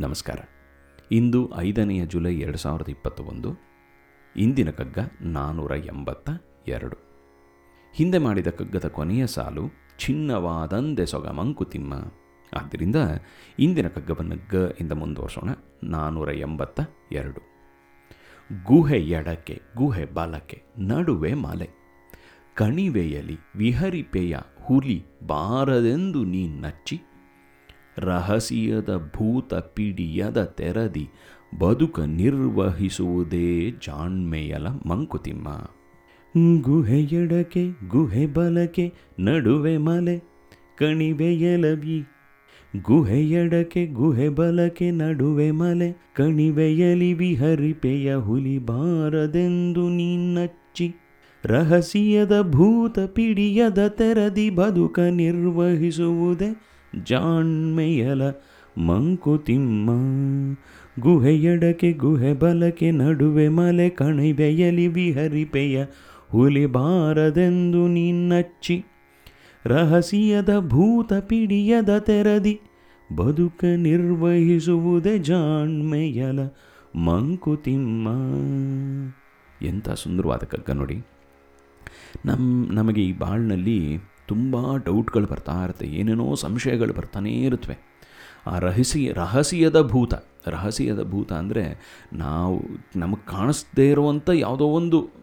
ನಮಸ್ಕಾರ. ಇಂದು ಐದನೆಯ ಜುಲೈ ಎರಡು ಸಾವಿರದ ಇಪ್ಪತ್ತ ಒಂದು ಇಂದಿನ ಕಗ್ಗ ನಾನ್ನೂರ ಎಂಬತ್ತ ಎರಡು. ಹಿಂದೆ ಮಾಡಿದ ಕಗ್ಗದ ಕೊನೆಯ ಸಾಲು ಚಿನ್ನವಾದಂದೆ ಸೊಗ ಮಂಕುತಿಮ್ಮ ಆದ್ದರಿಂದ ಇಂದಿನ ಕಗ್ಗವನ್ನು ಗ ಇಂದ ಮುಂದುವರ್ಸೋಣ ನಾನ್ನೂರ ಎಂಬತ್ತ ಎರಡು. ಗುಹೆ ಎಡಕ್ಕೆ, ಗುಹೆ ಬಲಕ್ಕೆ, ನಡುವೆ ಮಾಲೆ. ಕಣಿವೆಯಲ್ಲಿ ವಿಹರಿಪೆಯ ಹುಲಿ ಬಾರದೆಂದು ನೀ ನಚ್ಚಿ ರಹಸ್ಯದ ಭೂತ ಪಿಡಿಯದ ತೆರದಿ ಬದುಕ ನಿರ್ವಹಿಸುವುದೇ ಜಾಣ್ಮೆಯಲ ಮಂಕುತಿಮ್ಮ. ಗುಹೆಯಡಕೆ, ಗುಹೆ ಬಲಕೆ, ನಡುವೆ ಮಲೆ ಕಣಿವೆಯಲವಿ ಗುಹೆ ಗುಹೆಯಡಕೆ, ಗುಹೆ ಬಲಕೆ, ನಡುವೆ ಮಲೆ ಕಣಿವೆಯಲಿ ವಿಹರಿಪೆಯ ಹುಲಿ ಬಾರದೆಂದು ನೀನಚ್ಚಿ. ರಹಸ್ಯದ ಭೂತ ಪಿಡಿಯದ ತೆರದಿ ಬದುಕ ನಿರ್ವಹಿಸುವುದೇ ಜಾಣ್ಮೆಯಲ ಮಂಕುತಿಮ್ಮ ಗುಹೆಯಡಕೆ ಗುಹೆ ಬಲಕೆ ನಡುವೆ ಮಲೆ ಕಣಿವೆಯಲಿ ವಿಹರಿಪೆಯ ಹುಲಿ ಬಾರದೆಂದು ನಿನ್ನಚ್ಚಿ. ರಹಸ್ಯದ ಭೂತ ಪಿಡಿಯದ ತೆರದಿ ಬದುಕ ನಿರ್ವಹಿಸುವುದೇ ಜಾಣ್ಮೆಯಲ ಮಂಕುತಿಮ್ಮ ಎಂಥ ಸುಂದರವಾದ ಕಗ್ಗ ನೋಡಿ. ನಮ್ಮ ನಮಗೆ ಈ ಬಾಳ್ನಲ್ಲಿ ತುಂಬ ಡೌಟ್ಗಳು ಬರ್ತಾ ಇರುತ್ತೆ ಏನೇನೋ ಸಂಶಯಗಳು ಬರ್ತಾನೇ ಇರುತ್ತವೆ ಆ ರಹಸ್ಯ ರಹಸ್ಯದ ಭೂತ. ರಹಸ್ಯದ ಭೂತ ಅಂದರೆ ನಾವು ನಮಗೆ ಕಾಣಿಸ್ದೇ ಇರುವಂಥ ಯಾವುದೋ ಒಂದು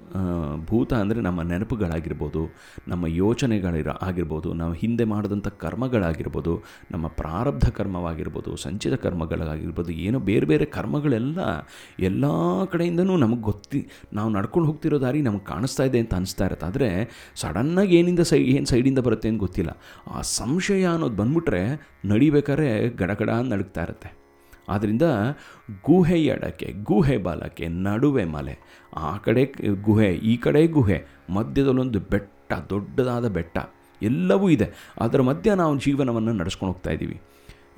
ಭೂತ ಅಂದರೆ ನಮ್ಮ ನೆನಪುಗಳಾಗಿರ್ಬೋದು, ನಮ್ಮ ಯೋಚನೆಗಳಿರ, ಆಗಿರ್ಬೋದು, ನಾವು ಹಿಂದೆ ಮಾಡಿದಂಥ ಕರ್ಮಗಳಾಗಿರ್ಬೋದು, ನಮ್ಮ ಪ್ರಾರಬ್ಧ ಕರ್ಮವಾಗಿರ್ಬೋದು, ಸಂಚಿತ ಕರ್ಮಗಳಾಗಿರ್ಬೋದು, ಏನೋ ಬೇರೆ ಬೇರೆ ಕರ್ಮಗಳೆಲ್ಲ ಎಲ್ಲ ಕಡೆಯಿಂದನೂ ನಮಗೆ ಗೊತ್ತಿ, ನಾವು ನಡ್ಕೊಂಡು ಹೋಗ್ತಿರೋ ದಾರಿ ನಮಗೆ ಕಾಣಿಸ್ತಾ ಇದೆ ಅಂತ ಅನಿಸ್ತಾ ಇರುತ್ತೆ. ಆದರೆ ಸಡನ್ನಾಗಿ ಏನಿಂದ ಸೈ, ಏನು ಸೈಡಿಂದ ಬರುತ್ತೆ ಅಂತ ಗೊತ್ತಿಲ್ಲ. ಆ ಸಂಶಯ ಅನ್ನೋದು ಬಂದ್ಬಿಟ್ರೆ ನಡಿಬೇಕಾದ್ರೆ ಗಡಗಡ ನಡುಗ್ತಾ ಇರುತ್ತೆ. ಆದ್ದರಿಂದ ಗುಹೆ ಎಡಕ್ಕೆ, ಗುಹೆ ಬಲಕ್ಕೆ, ನಡುವೆ ಮಲೆ, ಆ ಕಡೆ ಗುಹೆ, ಈ ಕಡೆ ಗುಹೆ, ಮಧ್ಯದಲ್ಲೊಂದು ಬೆಟ್ಟ, ದೊಡ್ಡದಾದ ಬೆಟ್ಟ, ಎಲ್ಲವೂ ಇದೆ. ಅದರ ಮಧ್ಯ ನಾವು ಜೀವನವನ್ನು ನಡೆಸ್ಕೊಂಡು ಹೋಗ್ತಾ ಇದ್ದೀವಿ.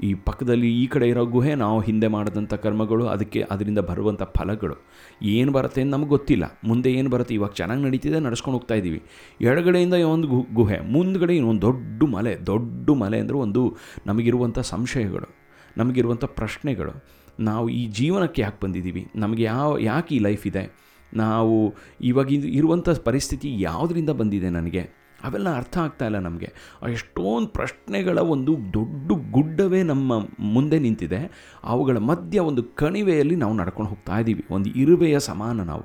ಈ ಪಕ್ಕದಲ್ಲಿ ಈ ಕಡೆ ಇರೋ ಗುಹೆ, ನಾವು ಹಿಂದೆ ಮಾಡಿದಂಥ ಕರ್ಮಗಳು, ಅದಕ್ಕೆ ಅದರಿಂದ ಬರುವಂಥ ಫಲಗಳು. ಏನು ಬರುತ್ತೆ ಅಂತ ನಮಗೆ ಗೊತ್ತಿಲ್ಲ. ಮುಂದೆ ಏನು ಬರುತ್ತೆ, ಇವಾಗ ಚೆನ್ನಾಗಿ ನಡೀತಿದೆ, ನಡೆಸ್ಕೊಂಡು ಹೋಗ್ತಾ ಇದ್ದೀವಿ. ಎಡಗಡೆಯಿಂದ ಒಂದು ಗುಹೆ, ಮುಂದ್ಗಡೆ ಇನ್ನೊಂದು ದೊಡ್ಡ ಮಲೆ ದೊಡ್ಡ ಮಲೆ ಅಂದರೆ ಒಂದು ನಮಗಿರುವಂಥ ಸಂಶಯಗಳು. ನಮಗಿರುವಂಥ ಪ್ರಶ್ನೆಗಳು. ನಾವು ಈ ಜೀವನಕ್ಕೆ ಯಾಕೆ ಬಂದಿದ್ದೀವಿ? ನಮಗೆ ಯಾವ, ಯಾಕೆ ಈ ಲೈಫ್ ಇದೆ? ನಾವು ಇವಾಗ ಇರುವಂಥ ಪರಿಸ್ಥಿತಿ ಯಾವುದರಿಂದ ಬಂದಿದೆ ನನಗೆ? ಅವೆಲ್ಲ ಅರ್ಥ ಆಗ್ತಾ ಇಲ್ಲ ನಮಗೆ. ಎಷ್ಟೊಂದು ಪ್ರಶ್ನೆಗಳ ಒಂದು ದೊಡ್ಡ ಗುಡ್ಡವೇ ನಮ್ಮ ಮುಂದೆ ನಿಂತಿದೆ. ಅವುಗಳ ಮಧ್ಯ ಒಂದು ಕಣಿವೆಯಲ್ಲಿ ನಾವು ನಡ್ಕೊಂಡು ಹೋಗ್ತಾ ಇದ್ದೀವಿ. ಒಂದು ಇರುವೆಯ ಸಮಾನ ನಾವು.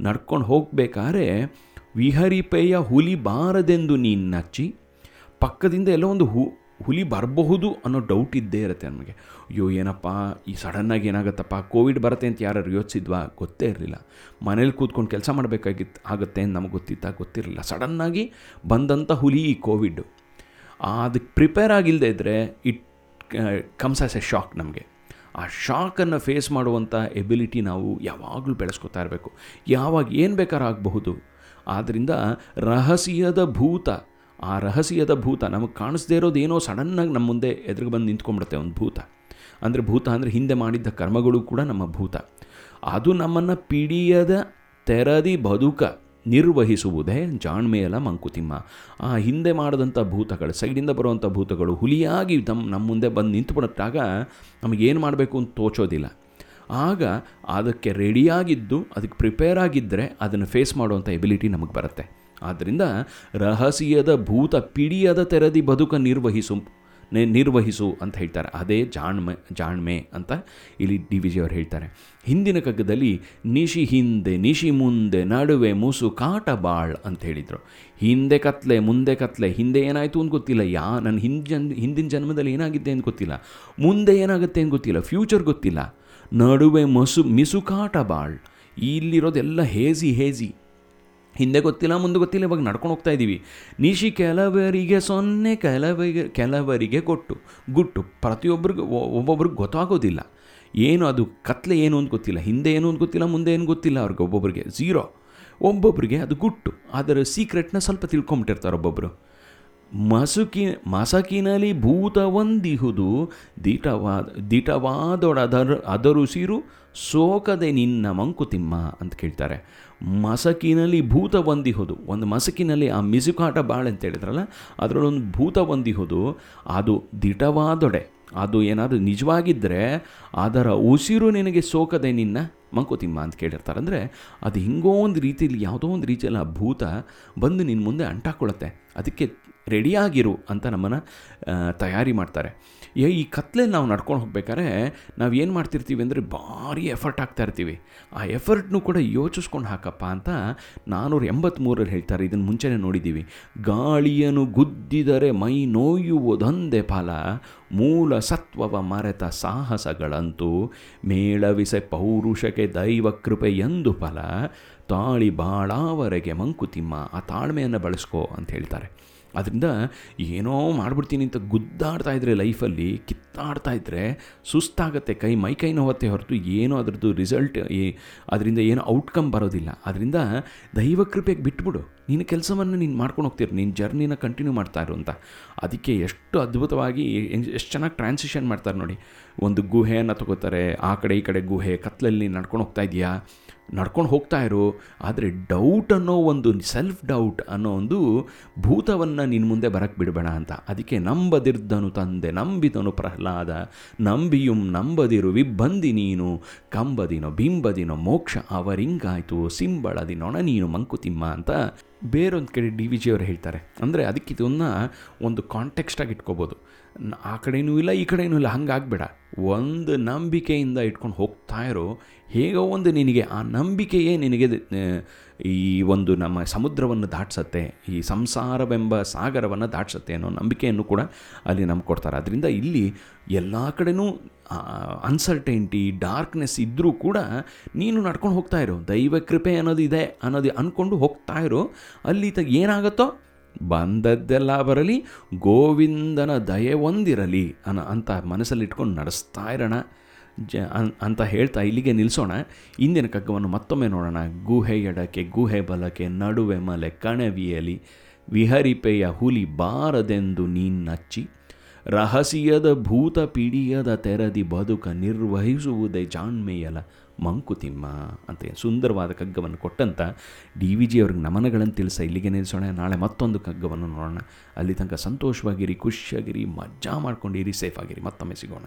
ನಡ್ಕೊಂಡು ಹೋಗಬೇಕಾದ್ರೆ ವಿಹರಿಪೆಯ ಹುಲಿ ಬಾರದೆಂದು ನೀನು ನಚ್ಚಿ, ಪಕ್ಕದಿಂದ ಎಲ್ಲೋ ಒಂದು ಹು ಹುಲಿ ಬರಬಹುದು ಅನ್ನೋ ಡೌಟ್ ಇದ್ದೇ ಇರುತ್ತೆ ನಮಗೆ. ಅಯ್ಯೋ, ಏನಪ್ಪ, ಈ ಸಡನ್ನಾಗಿ ಏನಾಗುತ್ತಪ್ಪ? ಕೋವಿಡ್ ಬರುತ್ತೆ ಅಂತ ಯಾರು ಯೋಚಿಸಿದ್ವಾ? ಗೊತ್ತೇ ಇರಲಿಲ್ಲ. ಮನೇಲಿ ಕೂತ್ಕೊಂಡು ಕೆಲಸ ಮಾಡಬೇಕಾಗಿತ್ತು ಆಗುತ್ತೆ ಅಂತ ನಮಗೆ ಗೊತ್ತಿತ್ತಾ? ಗೊತ್ತಿರಲಿಲ್ಲ. ಸಡನ್ನಾಗಿ ಬಂದಂಥ ಹುಲಿ ಈ ಕೋವಿಡ್ ಅದಕ್ಕೆ ಪ್ರಿಪೇರ್ ಆಗಿಲ್ಲದೆ ಇದ್ದರೆ it comes as a shock ನಮಗೆ. ಆ ಶಾಕನ್ನು ಫೇಸ್ ಮಾಡುವಂಥ ಎಬಿಲಿಟಿ ನಾವು ಯಾವಾಗಲೂ ಬೆಳೆಸ್ಕೊತಾ ಇರಬೇಕು. ಯಾವಾಗ ಏನು ಬೇಕಾದ್ರೂ ಆಗಬಹುದು. ಆದ್ದರಿಂದ ರಹಸ್ಯದ ಭೂತ ಆ ರಹಸ್ಯದ ಭೂತ, ನಮಗೆ ಕಾಣಿಸ್ದೇ ಇರೋದು ಏನೋ ಸಡನ್ನಾಗಿ ನಮ್ಮ ಮುಂದೆ ಎದುರಿಗೆ ಬಂದು ನಿಂತ್ಕೊಂಡ್ಬಿಡುತ್ತೆ ಒಂದು ಭೂತ. ಅಂದರೆ ಭೂತ ಅಂದರೆ ಹಿಂದೆ ಮಾಡಿದ್ದ ಕರ್ಮಗಳು ಕೂಡ ನಮ್ಮ ಭೂತ. ಅದು ನಮ್ಮನ್ನು ಪಿಡಿಯದ ತೆರದಿ ಬದುಕ ನಿರ್ವಹಿಸುವುದೇ ಜಾಣ್ಮೆಯಲ ಮಂಕುತಿಮ್ಮ. ಆ ಹಿಂದೆ ಮಾಡಿದಂಥ ಭೂತಗಳು, ಸೈಡಿಂದ ಬರುವಂಥ ಭೂತಗಳು ಹುಲಿಯಾಗಿ ನಮ್ಮ ನಮ್ಮ ಮುಂದೆ ಬಂದು ನಿಂತುಬಿಟ್ಟಾಗ ನಮಗೇನು ಮಾಡಬೇಕು ಅಂತ ತೋಚೋದಿಲ್ಲ. ಆಗ ಅದಕ್ಕೆ ರೆಡಿಯಾಗಿದ್ದು ಅದಕ್ಕೆ ಪ್ರಿಪೇರ್ ಆಗಿದ್ದರೆ ಅದನ್ನು ಫೇಸ್ ಮಾಡುವಂಥ ಎಬಿಲಿಟಿ ನಮಗೆ ಬರುತ್ತೆ. ಆದ್ದರಿಂದ ರಹಸ್ಯದ ಭೂತ ಪಿಡಿಯದ ತೆರದಿ ಬದುಕ ನಿರ್ವಹಿಸು ನಿರ್ವಹಿಸು ಅಂತ ಹೇಳ್ತಾರೆ. ಅದೇ ಜಾಣ್ಮೆ ಜಾಣ್ಮೆ ಅಂತ ಇಲ್ಲಿ ಡಿ ವಿ ಜಿ ಅವರು ಹೇಳ್ತಾರೆ. ಹಿಂದಿನ ಕಗ್ಗದಲ್ಲಿ ನಿಶಿ ಹಿಂದೆ, ನಿಶಿ ಮುಂದೆ, ನಡುವೆ ಮುಸು ಕಾಟ ಬಾಳ್ ಅಂತ ಹೇಳಿದರು. ಹಿಂದೆ ಕತ್ಲೆ, ಮುಂದೆ ಕತ್ಲೆ, ಹಿಂದೆ ಏನಾಯಿತು ಅಂತ ಗೊತ್ತಿಲ್ಲ. ಯಾ ನನ್ನ ಜನ್, ಹಿಂದಿನ ಜನ್ಮದಲ್ಲಿ ಏನಾಗಿದ್ದೆ ಅಂತ ಗೊತ್ತಿಲ್ಲ. ಮುಂದೆ ಏನಾಗುತ್ತೆ ಅಂತ ಗೊತ್ತಿಲ್ಲ. ಫ್ಯೂಚರ್ ಗೊತ್ತಿಲ್ಲ. ನಡುವೆ ಮಸು ಮಿಸುಕಾಟ ಬಾಳ್. ಇಲ್ಲಿರೋದೆಲ್ಲ ಹೇಜಿ ಹೇಸಿ. ಹಿಂದೆ ಗೊತ್ತಿಲ್ಲ, ಮುಂದೆ ಗೊತ್ತಿಲ್ಲ, ಇವಾಗ ನಡ್ಕೊಂಡು ಹೋಗ್ತಾ ಇದ್ದೀವಿ ನಿಶಿ ಕೆಲವರಿಗೆ ಸೊನ್ನೆ, ಕೆಲವರಿಗೆ ಕೆಲವರಿಗೆ ಕೊಟ್ಟು, ಗುಟ್ಟು. ಪ್ರತಿಯೊಬ್ಬರಿಗೂ ಒಬ್ಬೊಬ್ರಿಗೆ ಗೊತ್ತಾಗೋದಿಲ್ಲ. ಏನು ಅದು ಕತ್ಲೆ ಏನು ಅಂತ ಗೊತ್ತಿಲ್ಲ, ಹಿಂದೆ ಏನು ಅಂತ ಗೊತ್ತಿಲ್ಲ, ಮುಂದೆ ಏನು ಗೊತ್ತಿಲ್ಲ ಅವ್ರಿಗೆ ಒಬ್ಬೊಬ್ಬರಿಗೆ ಝೀರೋ ಒಬ್ಬೊಬ್ಬರಿಗೆ ಅದು ಗುಟ್ಟು. ಅದರ ಸೀಕ್ರೆಟ್ನ ಸ್ವಲ್ಪ ತಿಳ್ಕೊಂಬಿಟ್ಟಿರ್ತಾರೆ ಒಬ್ಬೊಬ್ಬರು ಮಸುಕಿ ಮಸಕಿನಲ್ಲಿ ಭೂತ ಒಂದಿಹುದು ದಿಟವಾದ ದಿಟವಾದೊಡದರ ಅದರುಸಿರು ಸೋಕದೆ ನಿನ್ನ ಮಂಕುತಿಮ್ಮ ಅಂತ ಕೇಳ್ತಾರೆ. ಮಸಕಿನಲ್ಲಿ ಭೂತ ಒಂದಿಹುದು ಒಂದು ಮಸಕಿನಲ್ಲಿ ಆ ಮಿಸುಕಾಟ ಬಾಳೆ ಅಂತ ಹೇಳಿದ್ರಲ್ಲ, ಅದರಲ್ಲೊಂದು ಭೂತ ಒಂದಿಹುದು ಅದು ದಿಟವಾದೊಡೆ. ಅದು ಏನಾದರೂ ನಿಜವಾಗಿದ್ದರೆ ಅದರ ಉಸಿರು ನಿನಗೆ ಸೋಕದೆ ನಿನ್ನ ಮಂಕುತಿಮ್ಮ ಅಂತ ಕೇಳಿರ್ತಾರೆ. ಅಂದರೆ ಅದು ಹಿಂಗೋ ಒಂದು ರೀತಿಯಲ್ಲಿ ಯಾವುದೋ ಒಂದು ರೀತಿಯಲ್ಲಿ ಆ ಭೂತ ಬಂದು ನಿನ್ನ ಮುಂದೆ ಅಂಟಾಕೊಳ್ಳುತ್ತೆ. ಅದಕ್ಕೆ ರೆಡಿಯಾಗಿರು ಅಂತ ನಮ್ಮನ್ನು ತಯಾರಿ ಮಾಡ್ತಾರೆ. ಈ ಕತ್ಲೆಯಲ್ಲಿ ನಾವು ನಡ್ಕೊಂಡು ಹೋಗ್ಬೇಕಾದ್ರೆ ನಾವು ಏನು ಮಾಡ್ತಿರ್ತೀವಿ ಅಂದರೆ ಭಾರಿ ಎಫರ್ಟ್ ಹಾಕ್ತಾ ಇರ್ತೀವಿ. ಆ ಎಫರ್ಟ್ನು ಕೂಡ ಯೋಚಿಸ್ಕೊಂಡು ಹಾಕಪ್ಪ ಅಂತ ನಾನ್ನೂರ ಎಂಬತ್ತ್ಮೂರಲ್ಲಿ ಹೇಳ್ತಾರೆ. ಇದನ್ನು ಮುಂಚೆನೇ ನೋಡಿದ್ದೀವಿ ಗಾಳಿಯನ್ನು ಗುದ್ದಿದರೆ ಮೈ ನೋಯುವುದೊಂದೇ ಫಲ, ಮೂಲ ಸತ್ವವ ಮರೆತ ಸಾಹಸಗಳಂತೂ ಮೇಳವಿಸೆ ಪೌರುಷಕ್ಕೆ ದೈವ ಕೃಪೆ ಎಂದು ಫಲ, ತಾಳಿ ಬಾಳಾವರೆಗೆ ಮಂಕುತಿಮ್ಮ ಆ ತಾಳ್ಮೆಯನ್ನು ಬಳಸ್ಕೋ ಅಂತ ಹೇಳ್ತಾರೆ. ಅದರಿಂದ ಏನೋ ಮಾಡಿಬಿಡ್ತೀನಿ ಅಂತ ಗುದ್ದಾಡ್ತಾ ಇದ್ರೆ ಲೈಫಲ್ಲಿ ಕಿತ್ತಾಡ್ತಾ ಇದ್ದರೆ ಸುಸ್ತಾಗತ್ತೆ ಕೈ, ಮೈ ಕೈ ನೋವತ್ತೆ ಹೊರತು ಏನೋ ಅದರದ್ದು ರಿಸಲ್ಟ್ ಅದರಿಂದ ಏನೋ ಔಟ್ಕಮ್ ಬರೋದಿಲ್ಲ. ಅದರಿಂದ ದೈವ ಕೃಪೆಗೆ ಬಿಟ್ಬಿಡು. ನಿನ್ನ ಕೆಲಸವನ್ನು ನೀನು ಮಾಡ್ಕೊಂಡು ಹೋಗ್ತೀರಿ. ನಿನ್ನ ಜರ್ನಿನ ಕಂಟಿನ್ಯೂ ಮಾಡ್ತಾ ಇರು ಅಂತ. ಅದಕ್ಕೆ ಎಷ್ಟು ಅದ್ಭುತವಾಗಿ ಎಷ್ಟು ಚೆನ್ನಾಗಿ ಟ್ರಾನ್ಸಿಷನ್ ಮಾಡ್ತಾರೆ ನೋಡಿ. ಒಂದು ಗುಹೆಯನ್ನು ತಗೋತಾರೆ. ಆ ಕಡೆ ಈ ಕಡೆ ಗುಹೆ ಕತ್ತಲಲ್ಲಿ ನಡ್ಕೊಂಡು ಹೋಗ್ತಾ ಇದೆಯಾ ನಡ್ಕೊಂಡು ಹೋಗ್ತಾ ಇರು. ಆದರೆ ಡೌಟ್ ಅನ್ನೋ ಒಂದು ಸೆಲ್ಫ್ ಡೌಟ್ ಅನ್ನೋ ಒಂದು ಭೂತವನ್ನು ನಿನ್ನ ಮುಂದೆ ಬರಕ್ಕೆ ಬಿಡಬೇಡ ಅಂತ. ಅದಕ್ಕೆ ನಂಬದಿರ್ದನು ತಂದೆ, ನಂಬಿದನು ಪ್ರಹ್ಲಾದ. ನಂಬಿಯುಂ ನಂಬದಿರು, ವಿಬ್ಬಂದಿ ನೀನು. ಕಂಬದಿನೋ, ಬಿಂಬದಿನೋ, ಮೋಕ್ಷ ಅವರಿಂಗಾಯಿತು. ಸಿಂಬಳದಿನೊಣ ನೀನು ಮಂಕುತಿಮ್ಮ ಅಂತ ಬೇರೊಂದು ಕಡೆ ಡಿ ವಿ ಜಿ ಅವರು ಹೇಳ್ತಾರೆ. ಅಂದರೆ ಅದಕ್ಕೆ ಇದನ್ನು ಒಂದು ಕಾಂಟೆಕ್ಸ್ಟಾಗಿ ಇಟ್ಕೋಬೋದು. ಆ ಕಡೆಯೂ ಇಲ್ಲ, ಈ ಕಡೆಯೂ ಇಲ್ಲ, ಹಂಗಾಗಬೇಡ. ಒಂದು ನಂಬಿಕೆಯಿಂದ ಇಟ್ಕೊಂಡು ಹೋಗ್ತಾ ಇರೋ ಹೇಗೋ ಒಂದು ನಿನಗೆ, ಆ ನಂಬಿಕೆಯೇ ನಿನಗೆ ಈ ಒಂದು ನಮ್ಮ ಸಮುದ್ರವನ್ನು ದಾಟಿಸತ್ತೆ, ಈ ಸಂಸಾರವೆಂಬ ಸಾಗರವನ್ನು ದಾಟ್ಸತ್ತೆ ಅನ್ನೋ ನಂಬಿಕೆಯನ್ನು ಕೂಡ ಅಲ್ಲಿ ನಮ್ಗೆ ಕೊಡ್ತಾರೆ. ಅದರಿಂದ ಇಲ್ಲಿ ಎಲ್ಲ ಕಡೆನೂ ಅನ್ಸರ್ಟೈಂಟಿ ಡಾರ್ಕ್ನೆಸ್ ಇದ್ದರೂ ಕೂಡ ನೀನು ನಡ್ಕೊಂಡು ಹೋಗ್ತಾ ಇರೋ. ದೈವ ಕೃಪೆ ಅನ್ನೋದು ಇದೆ ಅನ್ನೋದು ಅಂದ್ಕೊಂಡು ಹೋಗ್ತಾ ಇರೋ. ಅಲ್ಲಿ ತ ಏನಾಗುತ್ತೋ ಬಂದದ್ದೆಲ್ಲ ಬರಲಿ, ಗೋವಿಂದನ ದಯೆ ಒಂದಿರಲಿ ಅನ್ನೋ ಅಂತ ಮನಸ್ಸಲ್ಲಿ ಇಟ್ಕೊಂಡು ನಡೆಸ್ತಾ ಇರೋಣ. ಜ ಅಂತ ಹೇಳ್ತಾ ಇಲ್ಲಿಗೆ ನಿಲ್ಲಿಸೋಣ ಇಂದಿನ ಕಗ್ಗವನ್ನು ಮತ್ತೊಮ್ಮೆ ನೋಡೋಣ. ಗುಹೆ ಎಡಕ್ಕೆ, ಗುಹೆ ಬಲಕ್ಕೆ, ನಡುವೆ ಮಲೆ, ಕಣವಿಯಲಿ, ವಿಹರಿಪೆಯ ಹುಲಿ ಬಾರದೆಂದು ನೀನ್ನಚ್ಚಿ ರಹಸ್ಯದ ಭೂತ ಪಿಡಿಯದ ತೆರದಿ ಬದುಕ ನಿರ್ವಹಿಸುವುದೇ ಜಾಣ್ಮೆಯಲ ಮಂಕುತಿಮ್ಮ ಅಂತ ಸುಂದರವಾದ ಕಗ್ಗವನ್ನು ಕೊಟ್ಟಂತ ಡಿ ವಿ ಜಿ ಅವ್ರಿಗೆ ನಮನಗಳನ್ನು ತಿಳಿಸ ಇಲ್ಲಿಗೆ ನಿಲ್ಲಿಸೋಣ ನಾಳೆ ಮತ್ತೊಂದು ಕಗ್ಗವನ್ನು ನೋಡೋಣ. ಅಲ್ಲಿ ತನಕ ಸಂತೋಷವಾಗಿರಿ, ಖುಷಿಯಾಗಿರಿ ಮಜಾ ಮಾಡ್ಕೊಂಡಿರಿ ಸೇಫ್ ಆಗಿರಿ ಮತ್ತೊಮ್ಮೆ ಸಿಗೋಣ.